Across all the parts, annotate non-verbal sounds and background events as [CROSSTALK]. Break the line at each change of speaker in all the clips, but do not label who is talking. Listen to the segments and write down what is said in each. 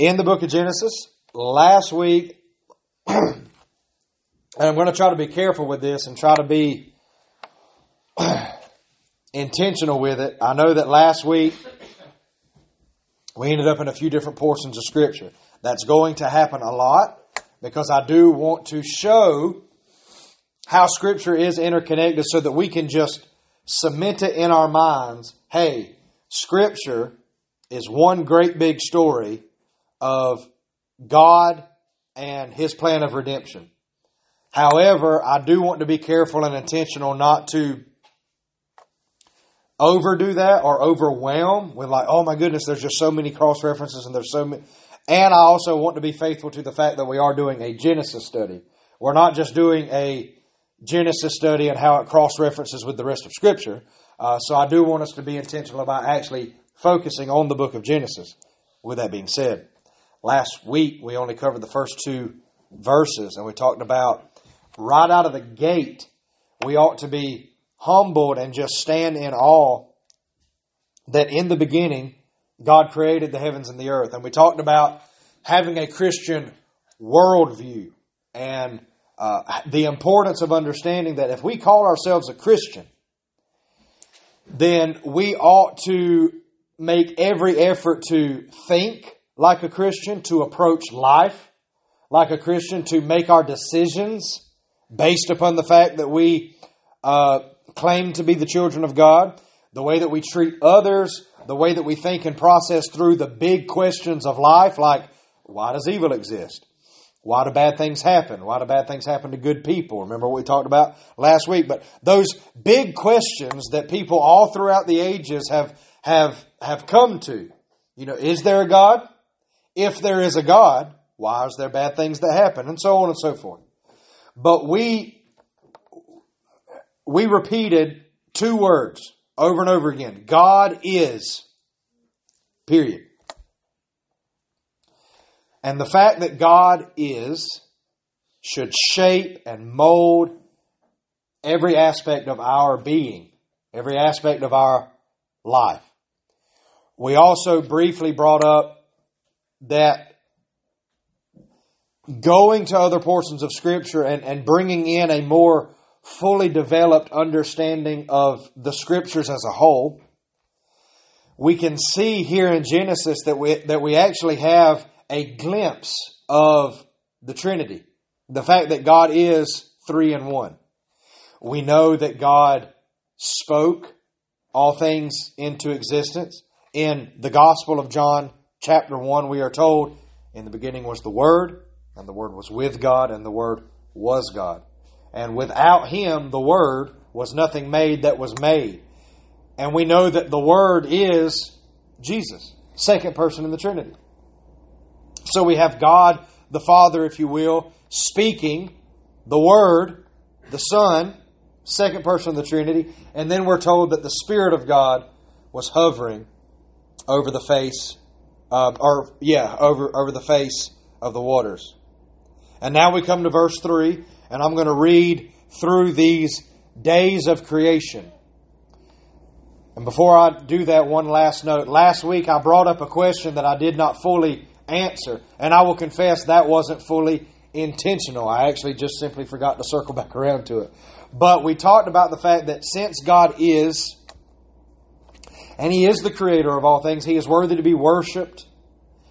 in the book of Genesis. Last week, [CLEARS THROAT] and I'm going to try to be careful with this and try to be [CLEARS THROAT] intentional with it. I know that last week we ended up in a few different portions of Scripture. That's going to happen a lot because I do want to show how Scripture is interconnected so that we can just cement it in our minds. Hey, Scripture is one great big story of God and His plan of redemption. However, I do want to be careful and intentional not to overdo that or overwhelm with like, oh my goodness, there's just so many cross references and there's so many. And I also want to be faithful to the fact that we are doing a Genesis study. We're not just doing a Genesis study and how it cross references with the rest of Scripture. Uh, so I do want us to be intentional about actually focusing on the book of Genesis. With that being said, last week we only covered the first two verses and we talked about right out of the gate, we ought to be humbled and just stand in awe that in the beginning, God created the heavens and the earth. And we talked about having a Christian worldview and uh, the importance of understanding that if we call ourselves a Christian, then we ought to make every effort to think like a Christian, to approach life like a Christian, to make our decisions based upon the fact that we uh, claim to be the children of God, the way that we treat others, the way that we think and process through the big questions of life, like why does evil exist? Why do bad things happen? Why do bad things happen to good people? Remember what we talked about last week? But those big questions that people all throughout the ages have have have come to. You know, is there a God? If there is a God, why is there bad things that happen? And so on and so forth. But we we repeated two words over and over again. God is. Period. And the fact that God is should shape and mold every aspect of our being, every aspect of our life. We also briefly brought up that going to other portions of Scripture and, and bringing in a more fully developed understanding of the Scriptures as a whole, we can see here in Genesis that we, that we actually have a glimpse of the Trinity. The fact that God is three in one. We know that God spoke all things into existence. In the Gospel of John, chapter 1, we are told, In the beginning was the Word, and the Word was with God, and the Word was God. And without Him, the Word was nothing made that was made. And we know that the Word is Jesus, second person in the Trinity. So we have God the Father, if you will, speaking, the Word, the Son, second person of the Trinity, and then we're told that the Spirit of God was hovering over the face, uh, or yeah, over over the face of the waters. And now we come to verse three, and I'm going to read through these days of creation. And before I do that, one last note. Last week I brought up a question that I did not fully answer. And I will confess that wasn't fully intentional. I actually just simply forgot to circle [LAUGHS] back around to it. But we talked about the fact that since God is, and He is the creator of all things, He is worthy to be worshiped.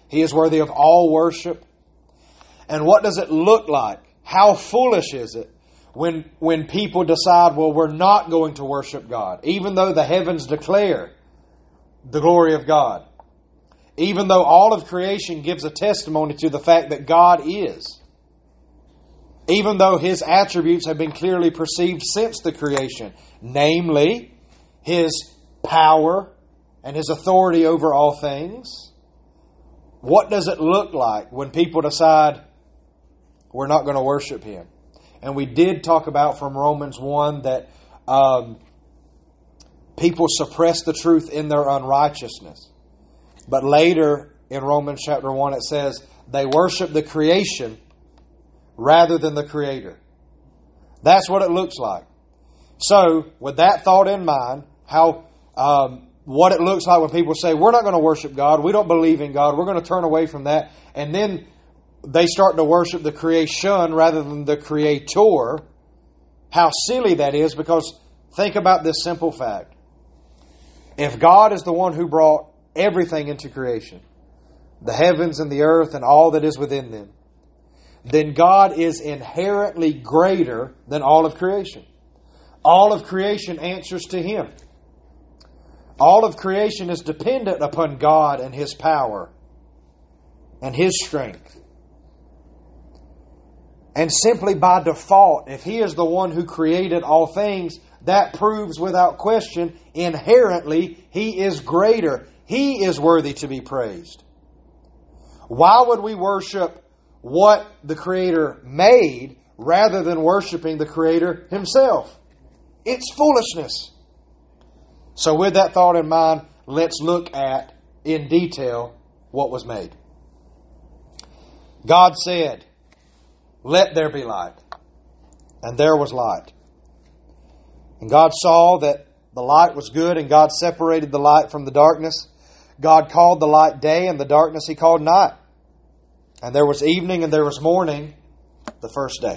He is worthy of all worship. And what does it look like? How foolish is it when, when people decide, well, we're not going to worship God, even though the heavens declare the glory of God? even though all of creation gives a testimony to the fact that God is. Even though his attributes have been clearly perceived since the creation, namely his power and his authority over all things. What does it look like when people decide we're not going to worship him? And we did talk about from Romans 1 that um, people suppress the truth in their unrighteousness. But later in Romans chapter 1, it says, they worship the creation rather than the Creator. That's what it looks like. So, with that thought in mind, how um, what it looks like when people say, We're not going to worship God, we don't believe in God, we're going to turn away from that, and then they start to worship the creation rather than the creator. How silly that is because think about this simple fact. If God is the one who brought everything into creation, the heavens and the earth and all that is within them, then God is inherently greater than all of creation. All of creation answers to Him. All of creation is dependent upon God and His power and His strength. And simply by default, if He is the one who created all things, that proves without question inherently He is greater. He is worthy to be praised. Why would we worship what the Creator made rather than worshiping the Creator Himself? It's foolishness. So, with that thought in mind, let's look at in detail what was made. God said, Let there be light. And there was light. And God saw that the light was good, and God separated the light from the darkness. God called the light day, and the darkness he called night. And there was evening and there was morning the first day.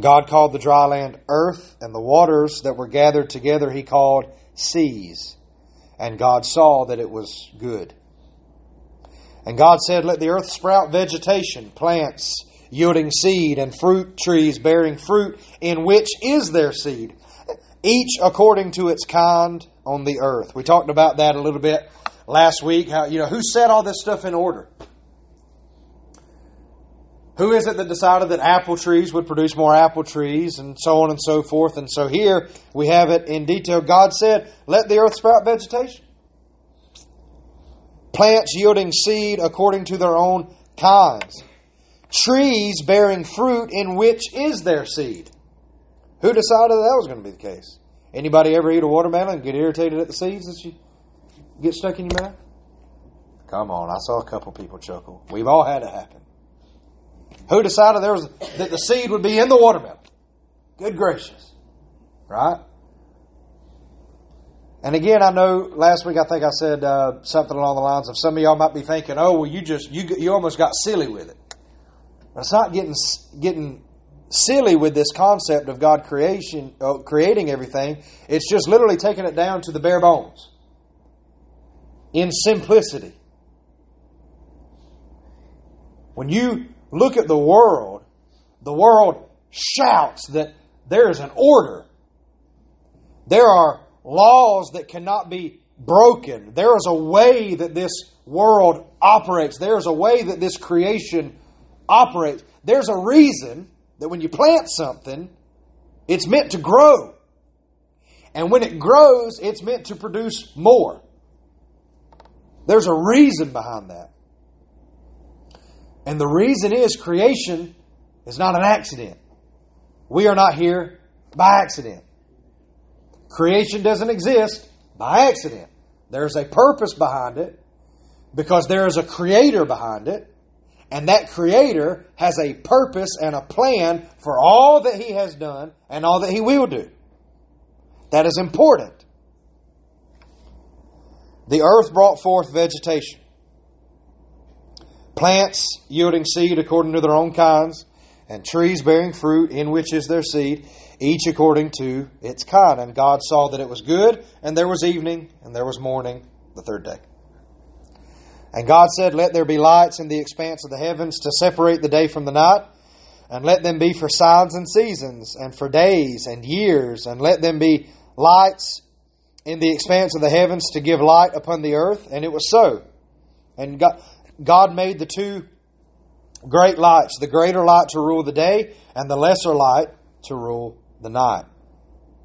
God called the dry land earth, and the waters that were gathered together he called seas. And God saw that it was good. And God said, Let the earth sprout vegetation, plants yielding seed, and fruit trees bearing fruit, in which is their seed, each according to its kind on the earth. We talked about that a little bit last week. How, you know, who set all this stuff in order? Who is it that decided that apple trees would produce more apple trees and so on and so forth? And so here we have it in detail. God said, Let the earth sprout vegetation. Plants yielding seed according to their own kinds. Trees bearing fruit in which is their seed. Who decided that was going to be the case? Anybody ever eat a watermelon and get irritated at the seeds that you get stuck in your mouth? Come on, I saw a couple people chuckle. We've all had it happen. Who decided there was that the seed would be in the watermelon? Good gracious. Right? And again, I know last week I think I said uh, something along the lines of some of y'all might be thinking, "Oh, well, you just you you almost got silly with it." But it's not getting getting silly with this concept of God creation, uh, creating everything. It's just literally taking it down to the bare bones in simplicity. When you look at the world, the world shouts that there is an order. There are laws that cannot be broken. There is a way that this world operates. There is a way that this creation operates. There's a reason that when you plant something, it's meant to grow. And when it grows, it's meant to produce more. There's a reason behind that. And the reason is creation is not an accident. We are not here by accident. Creation doesn't exist by accident. There's a purpose behind it because there is a creator behind it. And that Creator has a purpose and a plan for all that He has done and all that He will do. That is important. The earth brought forth vegetation, plants yielding seed according to their own kinds, and trees bearing fruit in which is their seed, each according to its kind. And God saw that it was good, and there was evening, and there was morning, the third day. And God said, Let there be lights in the expanse of the heavens to separate the day from the night, and let them be for signs and seasons, and for days and years, and let them be lights in the expanse of the heavens to give light upon the earth. And it was so. And God, God made the two great lights the greater light to rule the day, and the lesser light to rule the night,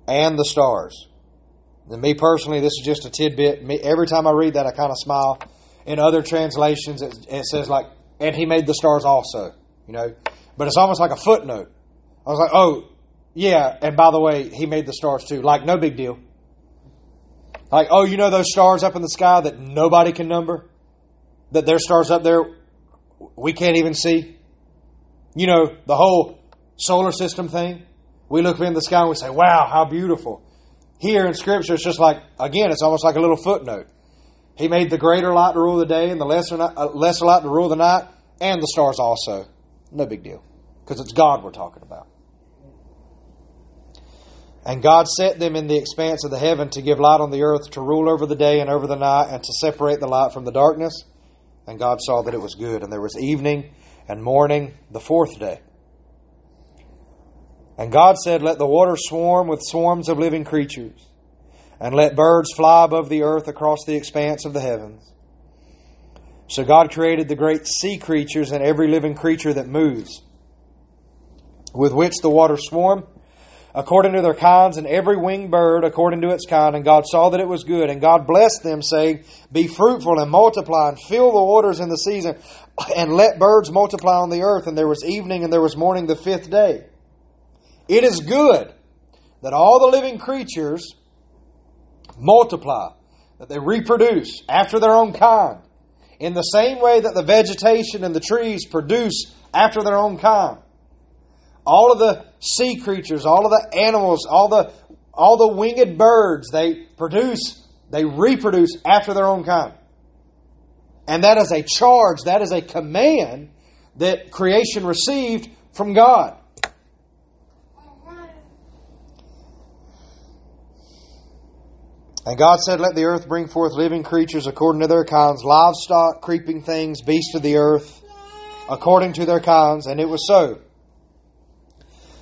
and the stars. And me personally, this is just a tidbit. Me, every time I read that, I kind of smile. In other translations, it, it says like, "And He made the stars also," you know. But it's almost like a footnote. I was like, "Oh, yeah." And by the way, He made the stars too. Like, no big deal. Like, oh, you know those stars up in the sky that nobody can number? That there's stars up there we can't even see? You know, the whole solar system thing. We look up in the sky and we say, wow, how beautiful. Here in Scripture, it's just like, again, it's almost like a little footnote. He made the greater light to rule the day and the lesser, uh, lesser light to rule the night, and the stars also. No big deal. Because it's God we're talking about. And God set them in the expanse of the heaven to give light on the earth, to rule over the day and over the night, and to separate the light from the darkness. And God saw that it was good. And there was evening and morning the fourth day. And God said, Let the waters swarm with swarms of living creatures, and let birds fly above the earth across the expanse of the heavens. So God created the great sea creatures and every living creature that moves, with which the waters swarm according to their kinds, and every winged bird according to its kind. And God saw that it was good. And God blessed them, saying, Be fruitful and multiply, and fill the waters in the season, and let birds multiply on the earth. And there was evening and there was morning the fifth day. It is good that all the living creatures multiply, that they reproduce after their own kind, in the same way that the vegetation and the trees produce after their own kind all of the sea creatures, all of the animals, all the all the winged birds, they produce, they reproduce after their own kind. And that is a charge, that is a command that creation received from God. And God said, Let the earth bring forth living creatures according to their kinds, livestock, creeping things, beasts of the earth, according to their kinds. And it was so.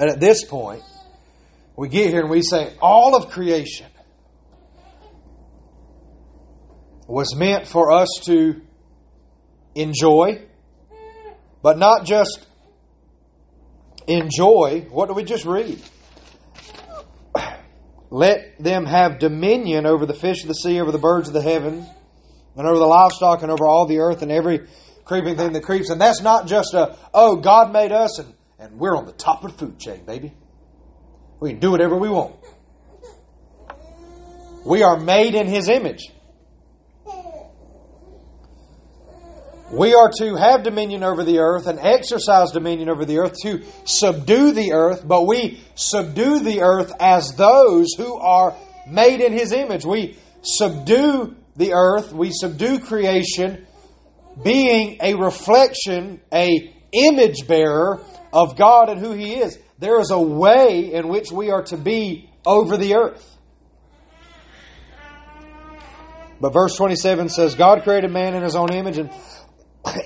And at this point, we get here and we say all of creation was meant for us to enjoy, but not just enjoy. What do we just read? Let them have dominion over the fish of the sea, over the birds of the heavens, and over the livestock, and over all the earth, and every creeping thing that creeps. And that's not just a, oh, God made us, and and we're on the top of the food chain, baby. We can do whatever we want. We are made in His image. We are to have dominion over the earth and exercise dominion over the earth, to subdue the earth, but we subdue the earth as those who are made in His image. We subdue the earth, we subdue creation, being a reflection, a image bearer of God and who He is. There is a way in which we are to be over the earth. But verse 27 says, God created man in His own image, and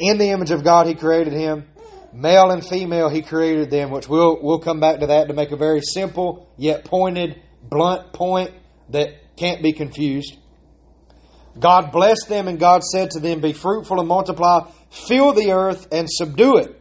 in the image of God He created him. Male and female He created them, which we'll, we'll come back to that to make a very simple yet pointed, blunt point that can't be confused. God blessed them, and God said to them, Be fruitful and multiply, fill the earth and subdue it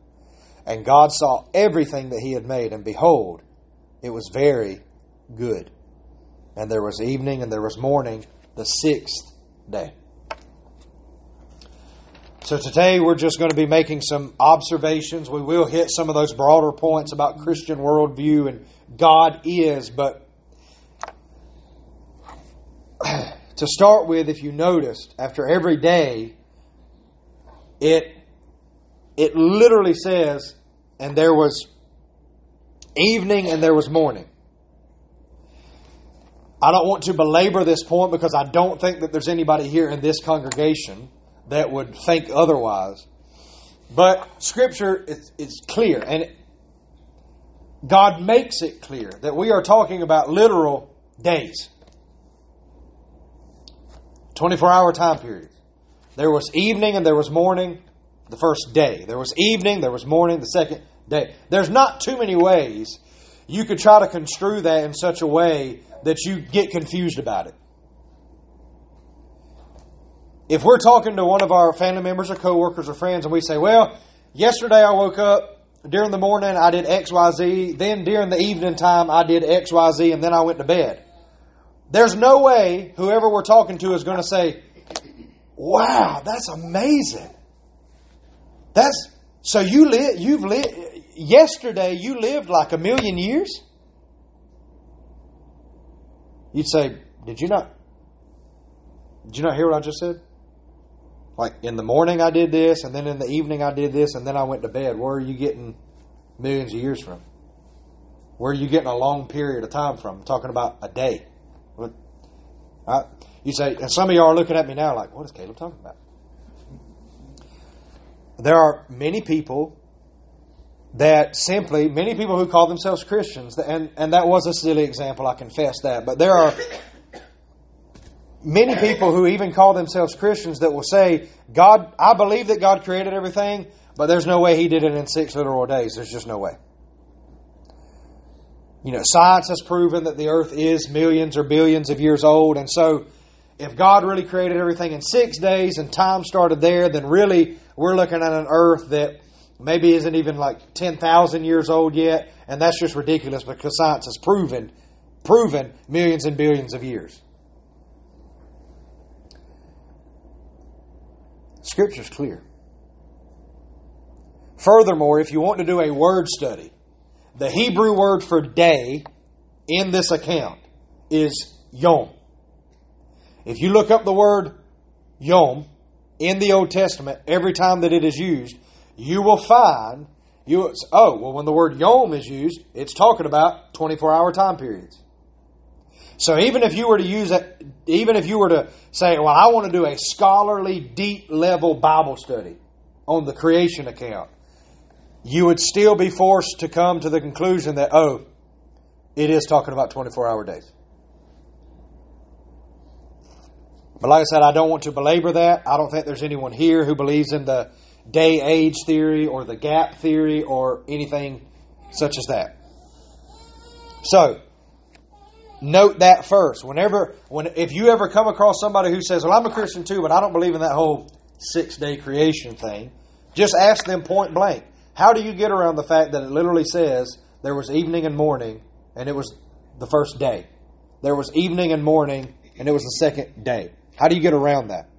And God saw everything that he had made, and behold, it was very good. And there was evening and there was morning, the sixth day. So today we're just going to be making some observations. We will hit some of those broader points about Christian worldview and God is, but [CLEARS THROAT] to start with, if you noticed, after every day, it it literally says, and there was evening and there was morning. I don't want to belabor this point because I don't think that there's anybody here in this congregation that would think otherwise. But Scripture is, is clear, and God makes it clear that we are talking about literal days 24 hour time periods. There was evening and there was morning the first day. There was evening, there was morning the second day. There's not too many ways you could try to construe that in such a way that you get confused about it. If we're talking to one of our family members or coworkers or friends and we say, well, yesterday I woke up, during the morning I did XYZ, then during the evening time I did XYZ, and then I went to bed. There's no way whoever we're talking to is going to say, wow, that's amazing. That's, so you live, you've lived, yesterday you lived like a million years? You'd say, Did you not did you not hear what I just said? Like in the morning I did this, and then in the evening I did this, and then I went to bed. Where are you getting millions of years from? Where are you getting a long period of time from? I'm talking about a day. I, you say, and some of y'all are looking at me now like, what is Caleb talking about? There are many people that simply, many people who call themselves Christians, and, and that was a silly example, I confess that, but there are many people who even call themselves Christians that will say, God, I believe that God created everything, but there's no way He did it in six literal days. There's just no way. You know, science has proven that the earth is millions or billions of years old, and so if God really created everything in six days and time started there, then really we're looking at an earth that maybe isn't even like 10,000 years old yet, and that's just ridiculous because science has proven proven millions and billions of years. Scripture's clear. Furthermore, if you want to do a word study, the Hebrew word for day in this account is yom. If you look up the word yom in the Old Testament, every time that it is used, you will find you oh well when the word yom is used it's talking about 24 hour time periods. So even if you were to use it even if you were to say well i want to do a scholarly deep level bible study on the creation account you would still be forced to come to the conclusion that oh it is talking about 24 hour days but like i said i don't want to belabor that i don't think there's anyone here who believes in the day age theory or the gap theory or anything such as that. So, note that first. Whenever, when, if you ever come across somebody who says, Well, I'm a Christian too, but I don't believe in that whole six day creation thing, just ask them point blank. How do you get around the fact that it literally says there was evening and morning and it was the first day? There was evening and morning and it was the second day. How do you get around that?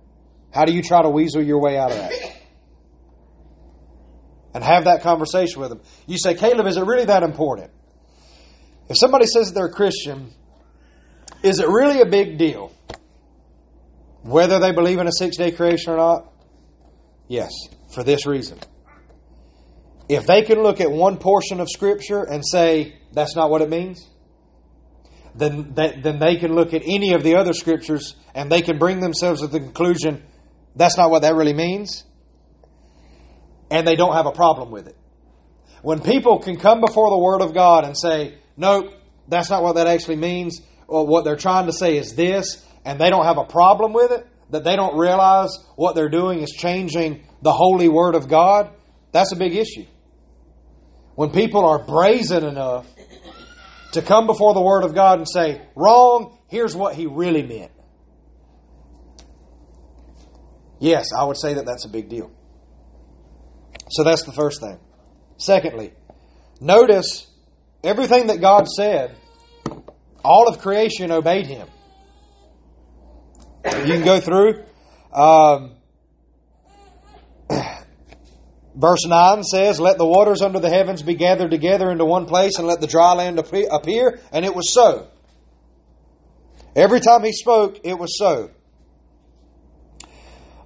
How do you try to weasel your way out of that? and have that conversation with them. You say, Caleb, is it really that important? If somebody says they're a Christian, is it really a big deal whether they believe in a six day creation or not? Yes, for this reason. If they can look at one portion of Scripture and say that's not what it means, then, then they can look at any of the other Scriptures and they can bring themselves to the conclusion that's not what that really means and they don't have a problem with it. When people can come before the Word of God and say, nope, that's not what that actually means, or what they're trying to say is this, and they don't have a problem with it, that they don't realize what they're doing is changing the holy Word of God, that's a big issue. When people are brazen enough to come before the Word of God and say, wrong, here's what He really meant. Yes, I would say that that's a big deal. So that's the first thing. Secondly, notice everything that God said, all of creation obeyed him. You can go through. Um, verse 9 says, Let the waters under the heavens be gathered together into one place, and let the dry land appear. And it was so. Every time he spoke, it was so.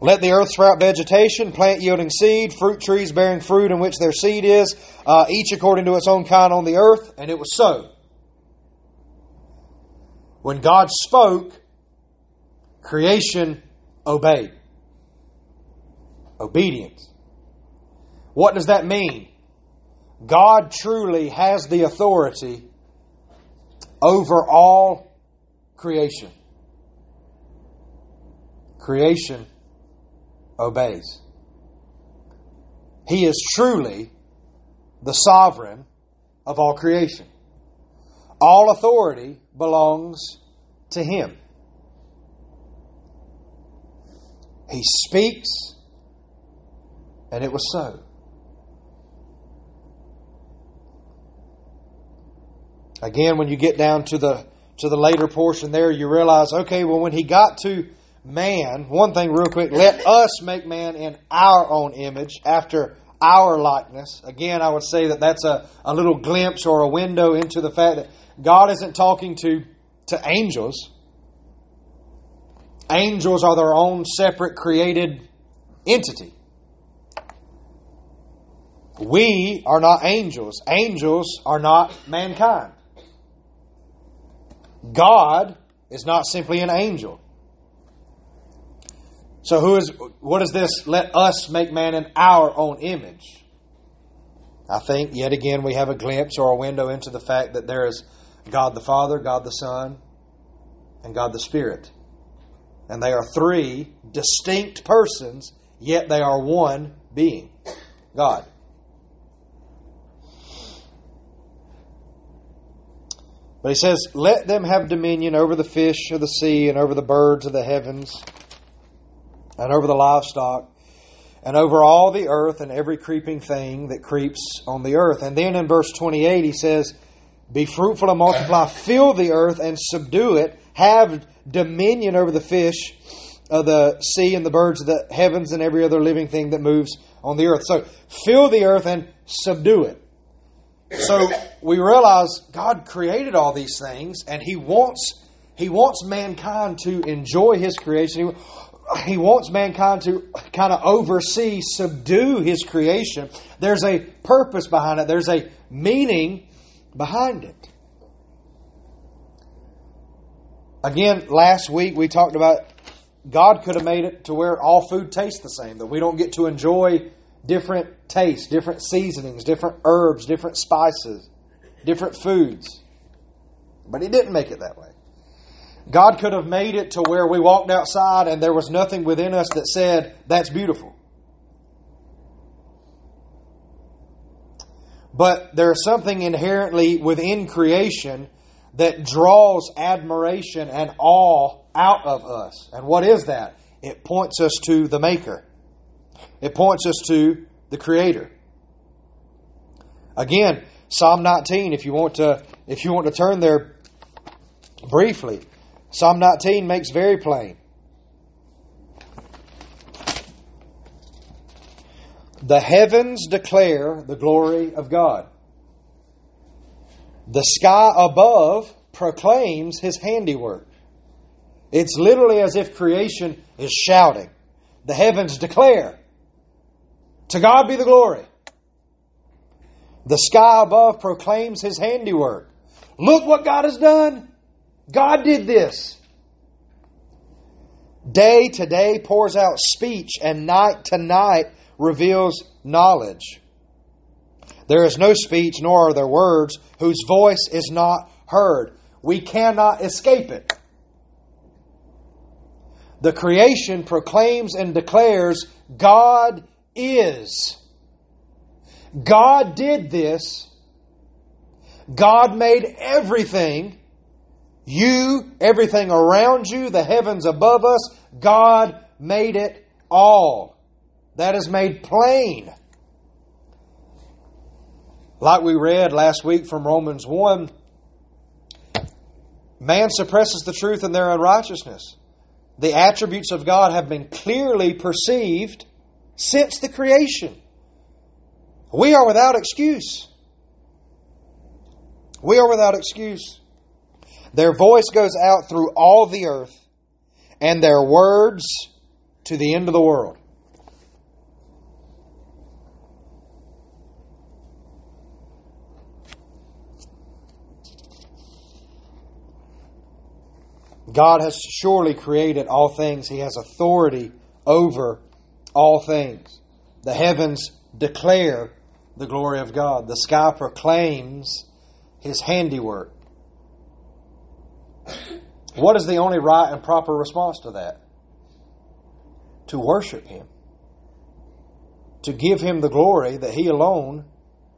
Let the earth sprout vegetation, plant yielding seed, fruit trees bearing fruit in which their seed is, uh, each according to its own kind on the earth, and it was so. When God spoke, creation obeyed. Obedience. What does that mean? God truly has the authority over all creation. Creation obeys. He is truly the sovereign of all creation. All authority belongs to Him. He speaks, and it was so. Again, when you get down to the to the later portion there, you realize, okay, well, when he got to man, one thing real quick, let us make man in our own image, after our likeness. Again, I would say that that's a, a little glimpse or a window into the fact that God isn't talking to, to angels. Angels are their own separate created entity. We are not angels. Angels are not mankind. God is not simply an angel. So who is what is this let us make man in our own image? I think yet again we have a glimpse or a window into the fact that there is God the Father, God the Son, and God the Spirit. And they are three distinct persons, yet they are one being God. But he says, Let them have dominion over the fish of the sea, and over the birds of the heavens, and over the livestock, and over all the earth, and every creeping thing that creeps on the earth. And then in verse 28, he says, Be fruitful and multiply, fill the earth and subdue it, have dominion over the fish of the sea and the birds of the heavens and every other living thing that moves on the earth. So fill the earth and subdue it. So we realize God created all these things, and He wants He wants mankind to enjoy His creation. He, he wants mankind to kind of oversee, subdue His creation. There's a purpose behind it. There's a meaning behind it. Again, last week we talked about God could have made it to where all food tastes the same, that we don't get to enjoy different tastes, different seasonings, different herbs, different spices, different foods. But He didn't make it that way. God could have made it to where we walked outside and there was nothing within us that said, that's beautiful. But there's something inherently within creation that draws admiration and awe out of us. And what is that? It points us to the Maker. It points us to the Creator. Again, Psalm 19, if you want to if you want to turn there briefly. Psalm 19 makes very plain. The heavens declare the glory of God. The sky above proclaims his handiwork. It's literally as if creation is shouting. The heavens declare to God be the glory. The sky above proclaims his handiwork. Look what God has done. God did this. Day to day pours out speech, and night to night reveals knowledge. There is no speech, nor are there words, whose voice is not heard. We cannot escape it. The creation proclaims and declares God is. God did this. God made everything. You, everything around you, the heavens above us, God made it all. That is made plain. Like we read last week from Romans 1, man suppresses the truth in their unrighteousness. The attributes of God have been clearly perceived since the creation. We are without excuse. We are without excuse. Their voice goes out through all the earth, and their words to the end of the world. God has surely created all things. He has authority over all things. The heavens declare the glory of God. The sky proclaims his handiwork. What is the only right and proper response to that? To worship him. To give him the glory that he alone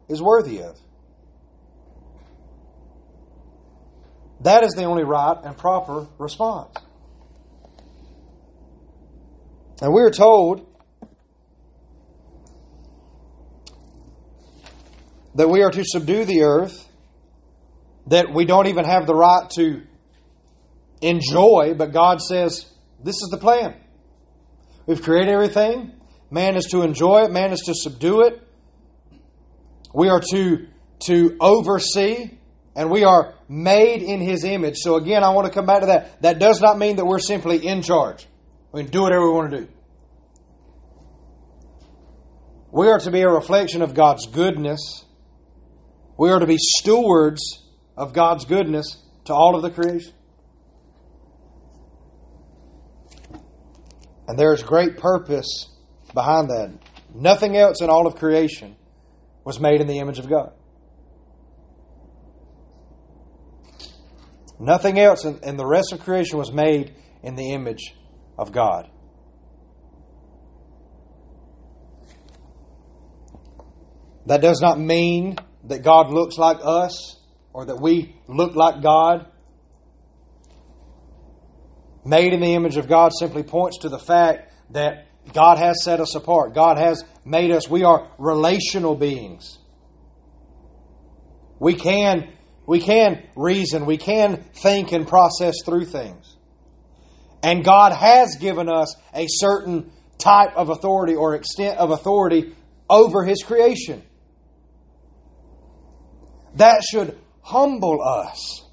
is worthy of. That is the only right and proper response. And we are told that we are to subdue the earth, that we don't even have the right to enjoy, but God says, this is the plan. We've created everything. Man is to enjoy it, man is to subdue it. We are to, to oversee, and we are made in His image. So, again, I want to come back to that. That does not mean that we're simply in charge. We can do whatever we want to do. We are to be a reflection of God's goodness. We are to be stewards of God's goodness to all of the creation. And there is great purpose behind that. Nothing else in all of creation was made in the image of God. Nothing else in, in the rest of creation was made in the image of God. That does not mean that God looks like us or that we look like God. Made in the image of God simply points to the fact that God has set us apart. God has made us, we are relational beings. We can we can reason, we can think and process through things. And God has given us a certain type of authority or extent of authority over His creation. That should humble us.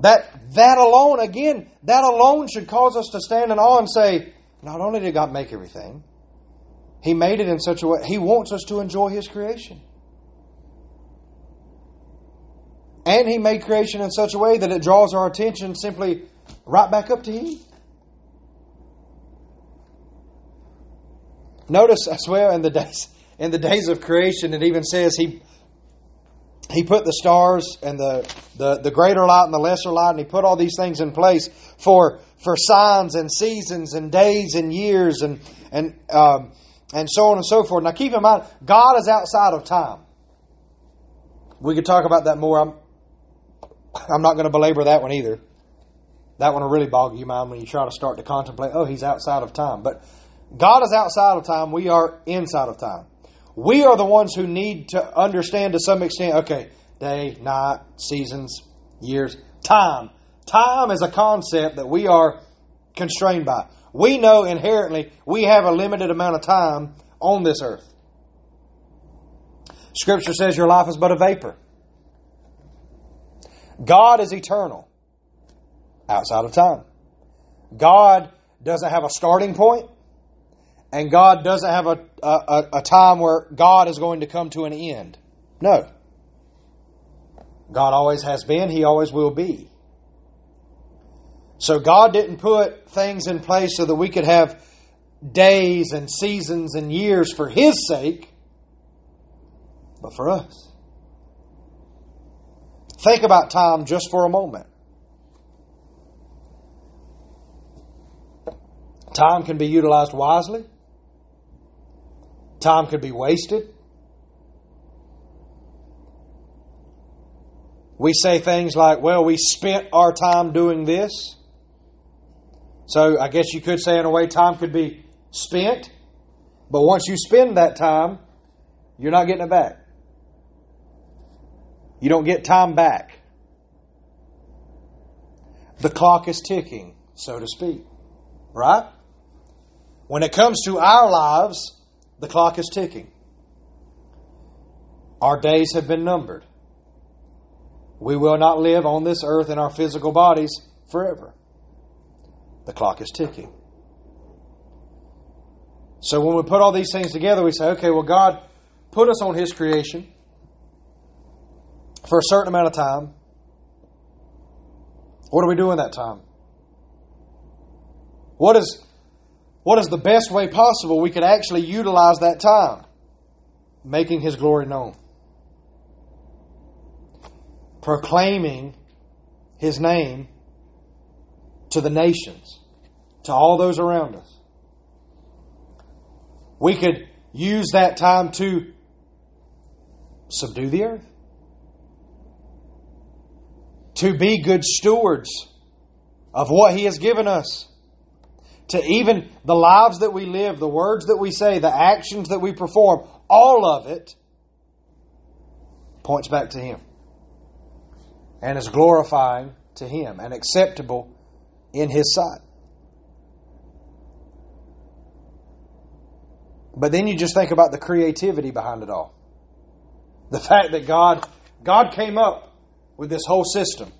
That, that alone, again, that alone should cause us to stand in awe and say, not only did God make everything, He made it in such a way, He wants us to enjoy His creation. And He made creation in such a way that it draws our attention simply right back up to Him. Notice as well in the days in the days of creation, it even says He He put the stars and the, the, the greater light and the lesser light, and He put all these things in place for for signs and seasons and days and years and and um, and so on and so forth. Now keep in mind, God is outside of time. We could talk about that more. I'm, I'm not going to belabor that one either. That one will really bog you mind when you try to start to contemplate, oh, he's outside of time. But God is outside of time. We are inside of time. We are the ones who need to understand to some extent, okay, day, night, seasons, years, time. Time is a concept that we are constrained by. We know inherently we have a limited amount of time on this earth. Scripture says your life is but a vapor. God is eternal, outside of time. God doesn't have a starting point, and God doesn't have a, a, a time where God is going to come to an end. No. God always has been, He always will be. So God didn't put things in place so that we could have days and seasons and years for His sake, but for us. Think about time just for a moment. Time can be utilized wisely. Time could be wasted. We say things like, well, we spent our time doing this. So I guess you could say, in a way, time could be spent. But once you spend that time, you're not getting it back. You don't get time back. The clock is ticking, so to speak. Right? When it comes to our lives, the clock is ticking. Our days have been numbered. We will not live on this earth in our physical bodies forever. The clock is ticking. So when we put all these things together, we say, okay, well, God put us on His creation for a certain amount of time. What do we do in that time? What is, what is the best way possible we could actually utilize that time? Making His glory known. Proclaiming His name to the nations, to all those around us. We could use that time to subdue the earth, to be good stewards of what He has given us, to even the lives that we live, the words that we say, the actions that we perform, all of it points back to Him and is glorifying to Him and acceptable in His sight. But then you just think about the creativity behind it all. The fact that God God came up with this whole system.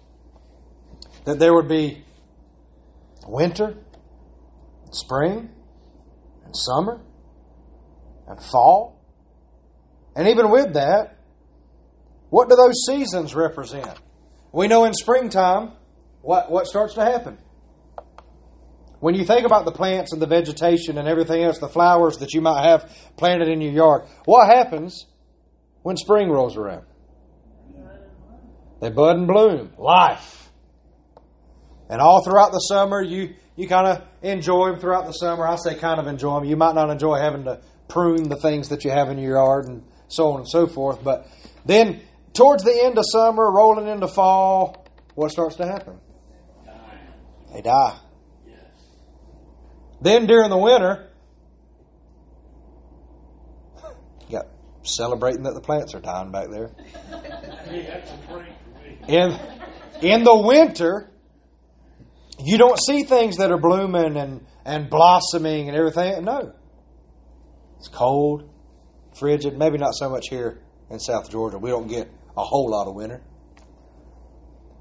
That there would be winter, spring, and summer, and fall. And even with that, what do those seasons represent? We know in springtime, what, what starts to happen? When you think about the plants and the vegetation and everything else, the flowers that you might have planted in your yard, what happens when spring rolls around? They bud and bloom. Life. And all throughout the summer, you, you kind of enjoy them throughout the summer. I say kind of enjoy them. You might not enjoy having to prune the things that you have in your yard and so on and so forth. But then, towards the end of summer, rolling into fall, what starts to happen? They die. Then during the winter, you got celebrating that the plants are dying back there. [LAUGHS] In, in the winter, you don't see things that are blooming and, and blossoming and everything. No. It's cold, frigid, maybe not so much here in South Georgia. We don't get a whole lot of winter.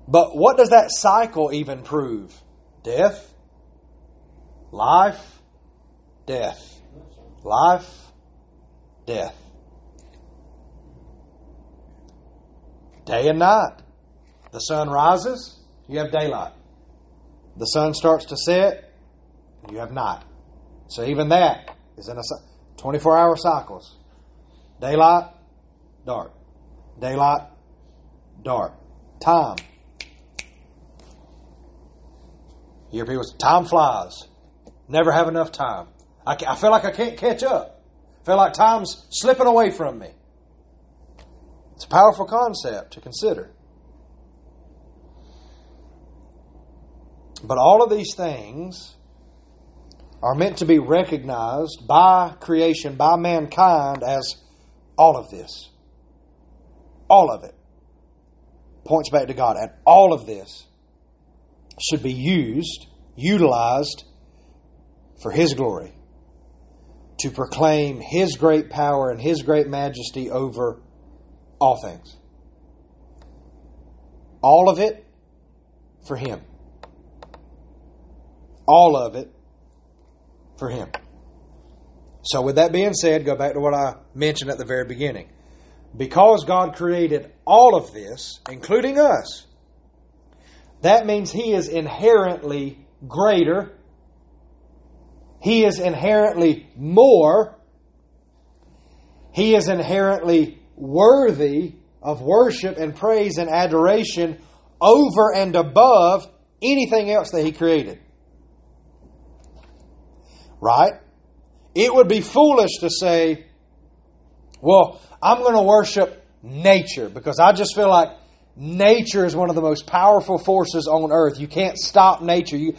But what does that cycle even prove? Death, Life, death. Life, death. Day and night. The sun rises, you have daylight. The sun starts to set, you have night. So even that is in a 24 hour cycles. Daylight, dark. Daylight, dark. Time. You hear people say, time flies. Never have enough time. I, I feel like I can't catch up. I feel like time's slipping away from me. It's a powerful concept to consider. But all of these things are meant to be recognized by creation, by mankind, as all of this. All of it points back to God. And all of this should be used, utilized for His glory, to proclaim His great power and His great majesty over all things. All of it for Him. All of it for Him. So, with that being said, go back to what I mentioned at the very beginning. Because God created all of this, including us, that means He is inherently greater he is inherently more. He is inherently worthy of worship and praise and adoration over and above anything else that He created. Right? It would be foolish to say, well, I'm going to worship nature because I just feel like nature is one of the most powerful forces on earth. You can't stop nature. You,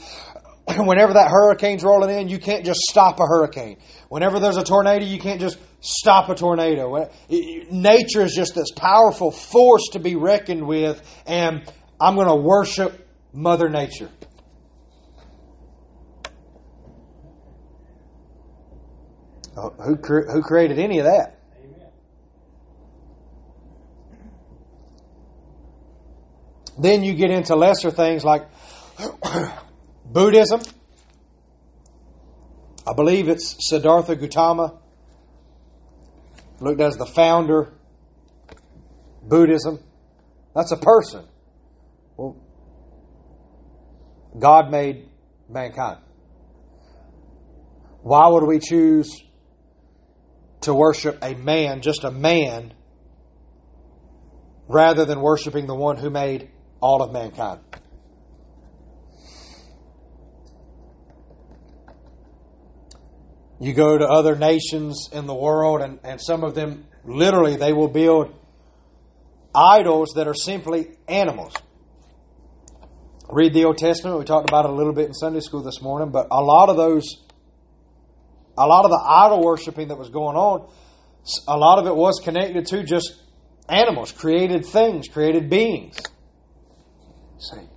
[CLEARS THROAT] whenever that hurricane's rolling in, you can't just stop a hurricane. Whenever there's a tornado, you can't just stop a tornado. Nature is just this powerful force to be reckoned with, and I'm going to worship Mother Nature. Who, who created any of that? Amen. Then you get into lesser things like [COUGHS] Buddhism. I believe it's Siddhartha Gautama, looked as the founder. Buddhism. That's a person. Well, God made mankind. Why would we choose to worship a man, just a man, rather than worshiping the one who made all of mankind? You go to other nations in the world, and, and some of them literally they will build idols that are simply animals. Read the Old Testament. We talked about it a little bit in Sunday school this morning, but a lot of those, a lot of the idol worshiping that was going on, a lot of it was connected to just animals, created things, created beings. See,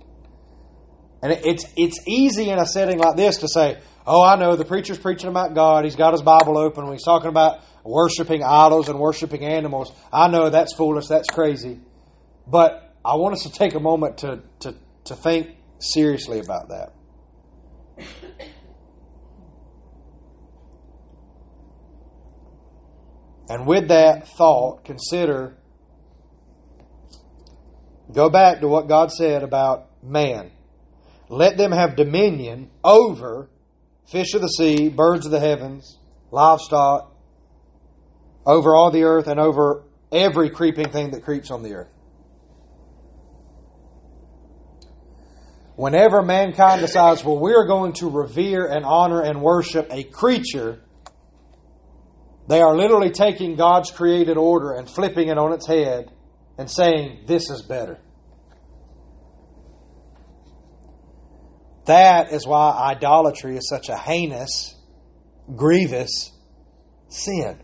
and it's it's easy in a setting like this to say, Oh, I know the preacher's preaching about God. He's got his Bible open. He's talking about worshiping idols and worshiping animals, I know that's foolish. That's crazy. But I want us to take a moment to, to, to think seriously about that. And with that thought, consider, go back to what God said about man. Let them have dominion over fish of the sea, birds of the heavens, livestock, over all the earth and over every creeping thing that creeps on the earth. Whenever mankind decides, well, we're going to revere and honor and worship a creature, they are literally taking God's created order and flipping it on its head and saying, this is better. That is why idolatry is such a heinous, grievous sin.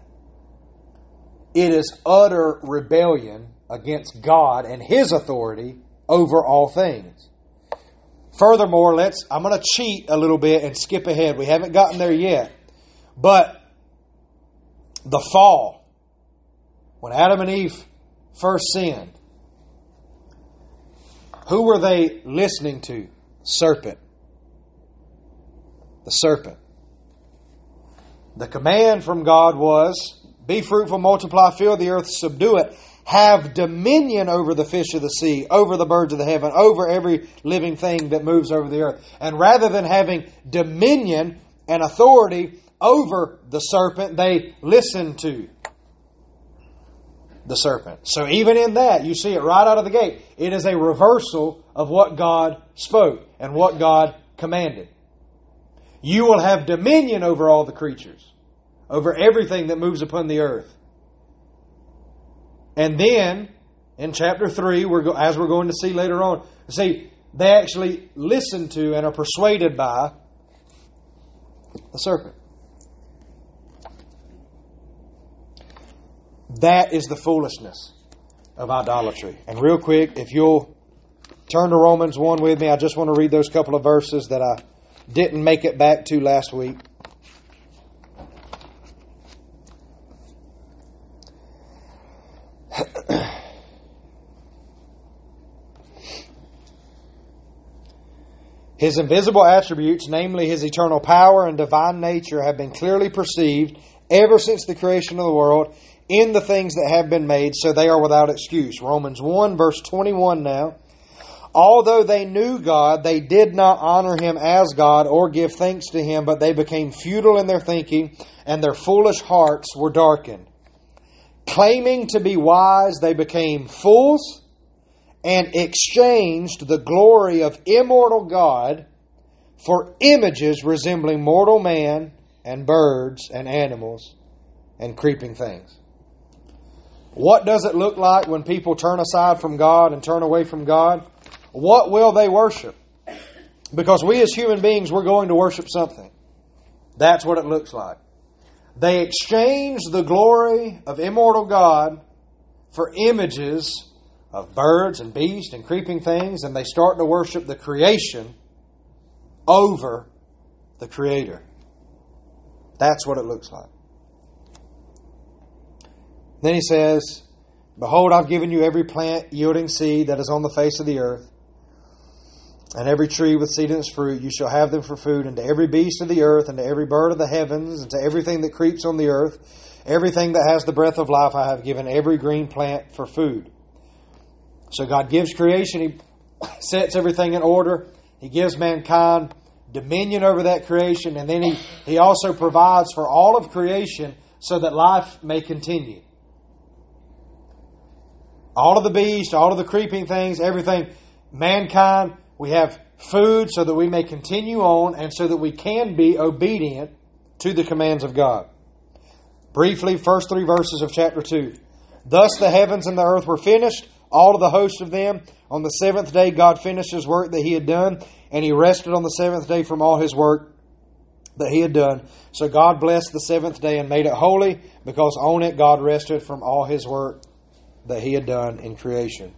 It is utter rebellion against God and His authority over all things. Furthermore, let's I'm going to cheat a little bit and skip ahead. We haven't gotten there yet. But the fall, when Adam and Eve first sinned, who were they listening to? Serpent the serpent. The command from God was be fruitful, multiply, fill the earth, subdue it, have dominion over the fish of the sea, over the birds of the heaven, over every living thing that moves over the earth. And rather than having dominion and authority over the serpent, they listened to the serpent. So even in that, you see it right out of the gate. It is a reversal of what God spoke and what God commanded. You will have dominion over all the creatures, over everything that moves upon the earth. And then, in chapter 3, we're go, as we're going to see later on, see, they actually listen to and are persuaded by the serpent. That is the foolishness of idolatry. And real quick, if you'll turn to Romans 1 with me, I just want to read those couple of verses that I didn't make it back to last week. His invisible attributes, namely his eternal power and divine nature, have been clearly perceived ever since the creation of the world in the things that have been made, so they are without excuse. Romans 1, verse 21 now. Although they knew God, they did not honor him as God or give thanks to him, but they became futile in their thinking, and their foolish hearts were darkened. Claiming to be wise, they became fools and exchanged the glory of immortal God for images resembling mortal man and birds and animals and creeping things. What does it look like when people turn aside from God and turn away from God? What will they worship? Because we as human beings, we're going to worship something. That's what it looks like. They exchange the glory of immortal God for images of birds and beasts and creeping things, and they start to worship the creation over the Creator. That's what it looks like. Then he says, Behold, I've given you every plant yielding seed that is on the face of the earth, and every tree with seed in its fruit. You shall have them for food, and to every beast of the earth, and to every bird of the heavens, and to everything that creeps on the earth, everything that has the breath of life, I have given every green plant for food. So God gives creation, He [COUGHS] sets everything in order, He gives mankind dominion over that creation, and then He, he also provides for all of creation so that life may continue. All of the beasts, all of the creeping things, everything, mankind, we have food so that we may continue on and so that we can be obedient to the commands of God. Briefly, first three verses of chapter 2. Thus the heavens and the earth were finished, all of the host of them. On the seventh day, God finished his work that he had done, and he rested on the seventh day from all his work that he had done. So God blessed the seventh day and made it holy, because on it God rested from all his work that he had done in creation.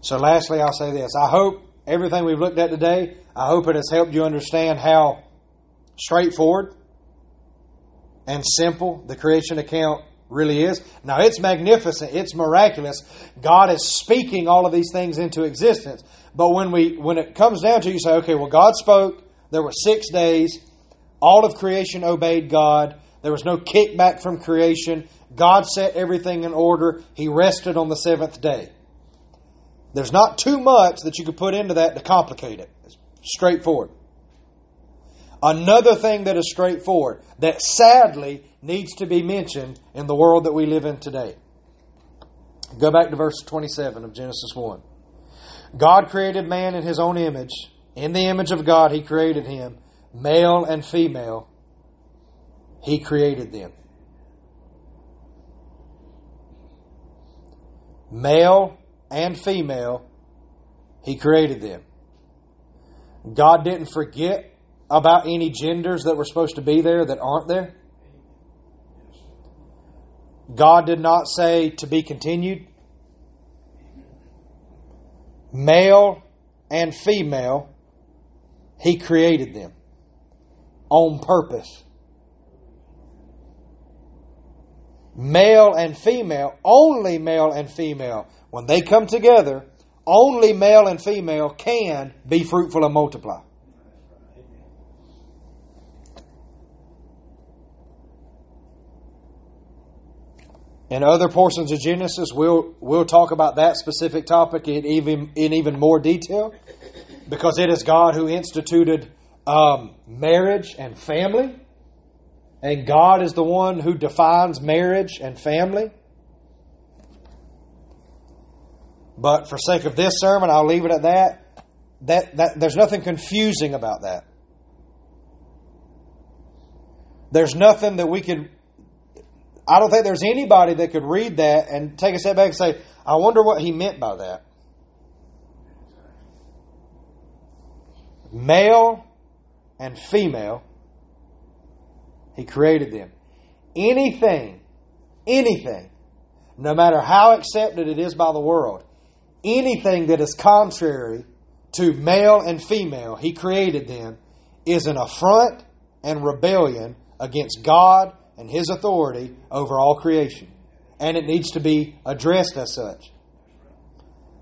So, lastly, I'll say this. I hope everything we've looked at today, I hope it has helped you understand how straightforward and simple the creation account really is. Now, it's magnificent, it's miraculous. God is speaking all of these things into existence. But when we when it comes down to you say, okay, well, God spoke. There were six days. All of creation obeyed God. There was no kickback from creation. God set everything in order. He rested on the seventh day. There's not too much that you could put into that to complicate it. It's straightforward. Another thing that is straightforward, that sadly needs to be mentioned in the world that we live in today. Go back to verse 27 of Genesis 1. God created man in his own image. In the image of God, he created him. Male and female, he created them. Male and female, he created them. God didn't forget about any genders that were supposed to be there that aren't there. God did not say to be continued. Male and female, He created them on purpose. Male and female, only male and female, when they come together, only male and female can be fruitful and multiply. In other portions of Genesis, we'll, we'll talk about that specific topic in even, in even more detail because it is God who instituted um, marriage and family. And God is the one who defines marriage and family. But for sake of this sermon, I'll leave it at that. That, that there's nothing confusing about that. There's nothing that we could I don't think there's anybody that could read that and take a step back and say, I wonder what he meant by that. Male and female, he created them. Anything, anything, no matter how accepted it is by the world, anything that is contrary to male and female, he created them, is an affront and rebellion against God and His authority over all creation. And it needs to be addressed as such.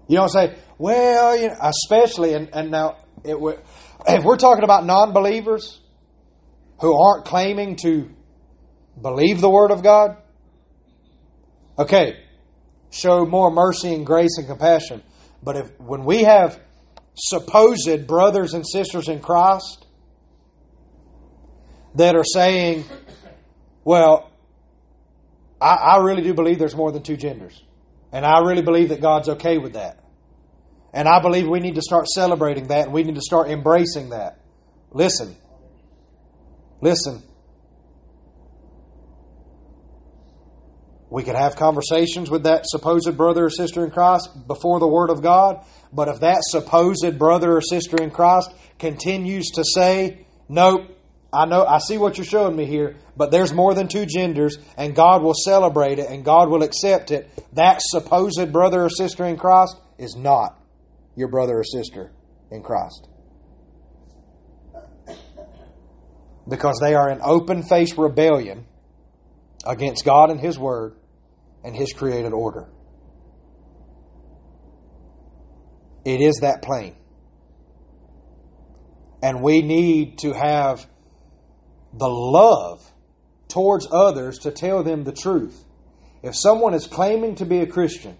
You don't say, well, you know, especially, and, and now, it, if [CLEARS THROAT] we're talking about non believers who aren't claiming to believe the Word of God, okay, show more mercy and grace and compassion. But if when we have supposed brothers and sisters in Christ that are saying, well, I, I really do believe there's more than two genders. And I really believe that God's okay with that. And I believe we need to start celebrating that and we need to start embracing that. Listen. Listen. We could have conversations with that supposed brother or sister in Christ before the Word of God, but if that supposed brother or sister in Christ continues to say, Nope, I know I see what you're showing me here, but there's more than two genders, and God will celebrate it and God will accept it. That supposed brother or sister in Christ is not your brother or sister in Christ. because they are in open faced rebellion against God and His Word and His created order. It is that plain. And we need to have the love towards others to tell them the truth. If someone is claiming to be a Christian,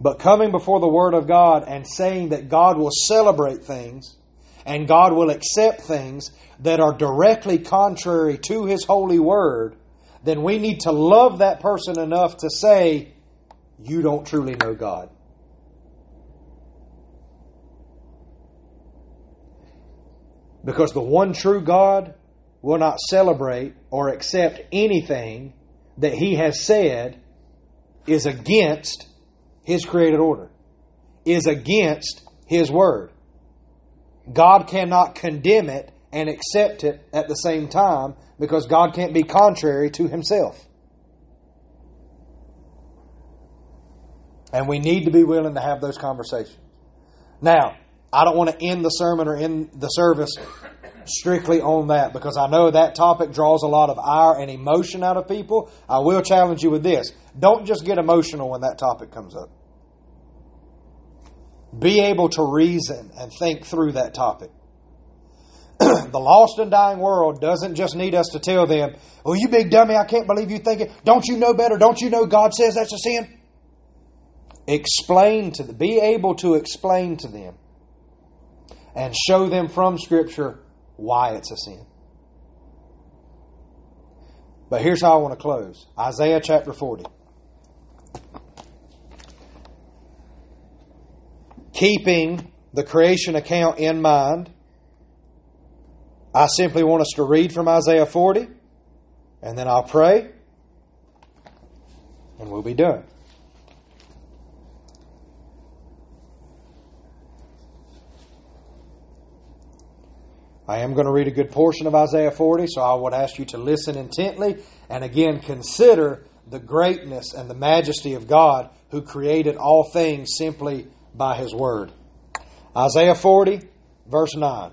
but coming before the Word of God and saying that God will celebrate things and God will accept things that are directly contrary to His holy Word, then we need to love that person enough to say, You don't truly know God. Because the one true God will not celebrate or accept anything that He has said is against His created order, is against His Word. God cannot condemn it and accept it at the same time because God can't be contrary to himself. And we need to be willing to have those conversations. Now, I don't want to end the sermon or end the service strictly on that because I know that topic draws a lot of ire and emotion out of people. I will challenge you with this. Don't just get emotional when that topic comes up. Be able to reason and think through that topic. [CLEARS THROAT] the lost and dying world doesn't just need us to tell them, Oh, you big dummy, I can't believe you think it. Don't you know better? Don't you know God says that's a sin? Explain to them, be able to explain to them and show them from Scripture why it's a sin. But here's how I want to close Isaiah chapter 40. Keeping the creation account in mind, I simply want us to read from Isaiah 40, and then I'll pray, and we'll be done. I am going to read a good portion of Isaiah 40, so I would ask you to listen intently and again consider the greatness and the majesty of God who created all things simply by His Word. Isaiah 40, verse 9.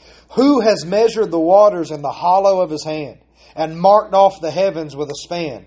Who has measured the waters in the hollow of his hand, and marked off the heavens with a span?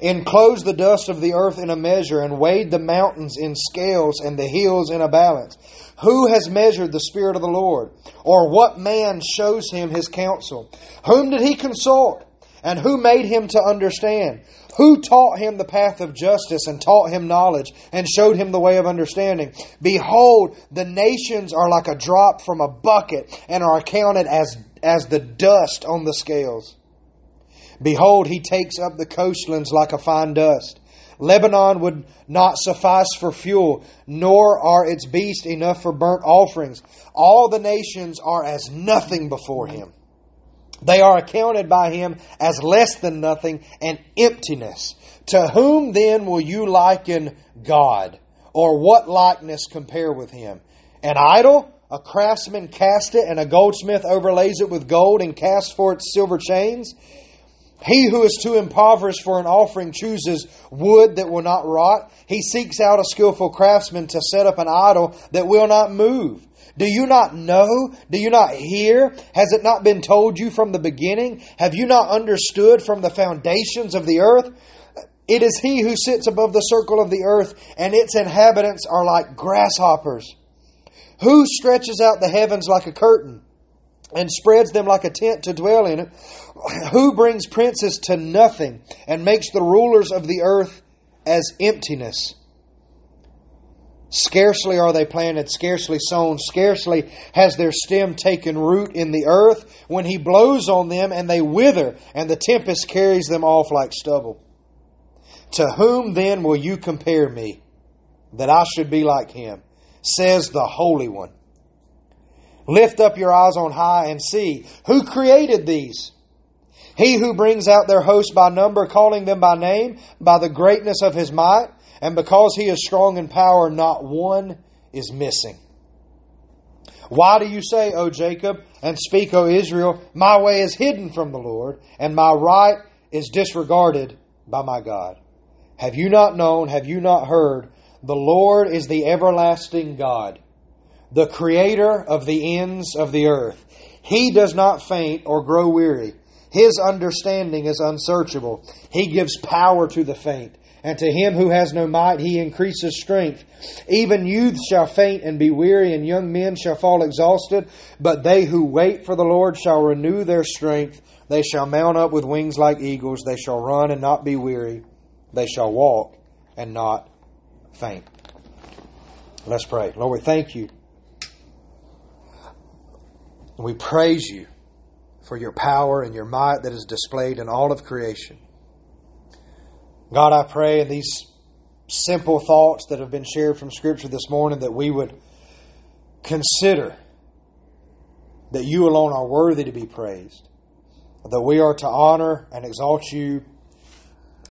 Enclosed the dust of the earth in a measure, and weighed the mountains in scales, and the hills in a balance? Who has measured the Spirit of the Lord? Or what man shows him his counsel? Whom did he consult? And who made him to understand? Who taught him the path of justice and taught him knowledge and showed him the way of understanding? Behold, the nations are like a drop from a bucket and are accounted as, as the dust on the scales. Behold, he takes up the coastlands like a fine dust. Lebanon would not suffice for fuel, nor are its beasts enough for burnt offerings. All the nations are as nothing before him. They are accounted by him as less than nothing and emptiness. To whom then will you liken God? Or what likeness compare with him? An idol? A craftsman cast it, and a goldsmith overlays it with gold and casts for it silver chains? He who is too impoverished for an offering chooses wood that will not rot. He seeks out a skillful craftsman to set up an idol that will not move. Do you not know? Do you not hear? Has it not been told you from the beginning? Have you not understood from the foundations of the earth? It is he who sits above the circle of the earth, and its inhabitants are like grasshoppers. Who stretches out the heavens like a curtain and spreads them like a tent to dwell in it? Who brings princes to nothing and makes the rulers of the earth as emptiness? Scarcely are they planted, scarcely sown, scarcely has their stem taken root in the earth when he blows on them and they wither, and the tempest carries them off like stubble. To whom then will you compare me, that I should be like him? Says the Holy One. Lift up your eyes on high and see who created these. He who brings out their host by number, calling them by name, by the greatness of his might and because he is strong in power, not one is missing. Why do you say, O Jacob, and speak, O Israel, my way is hidden from the Lord, and my right is disregarded by my God? Have you not known, have you not heard? The Lord is the everlasting God, the creator of the ends of the earth. He does not faint or grow weary. His understanding is unsearchable. He gives power to the faint and to him who has no might he increases strength. Even youths shall faint and be weary, and young men shall fall exhausted. But they who wait for the Lord shall renew their strength. They shall mount up with wings like eagles. They shall run and not be weary. They shall walk and not faint. Let's pray. Lord, we thank you. We praise you for your power and your might that is displayed in all of creation. God, I pray in these simple thoughts that have been shared from Scripture this morning that we would consider that you alone are worthy to be praised, that we are to honor and exalt you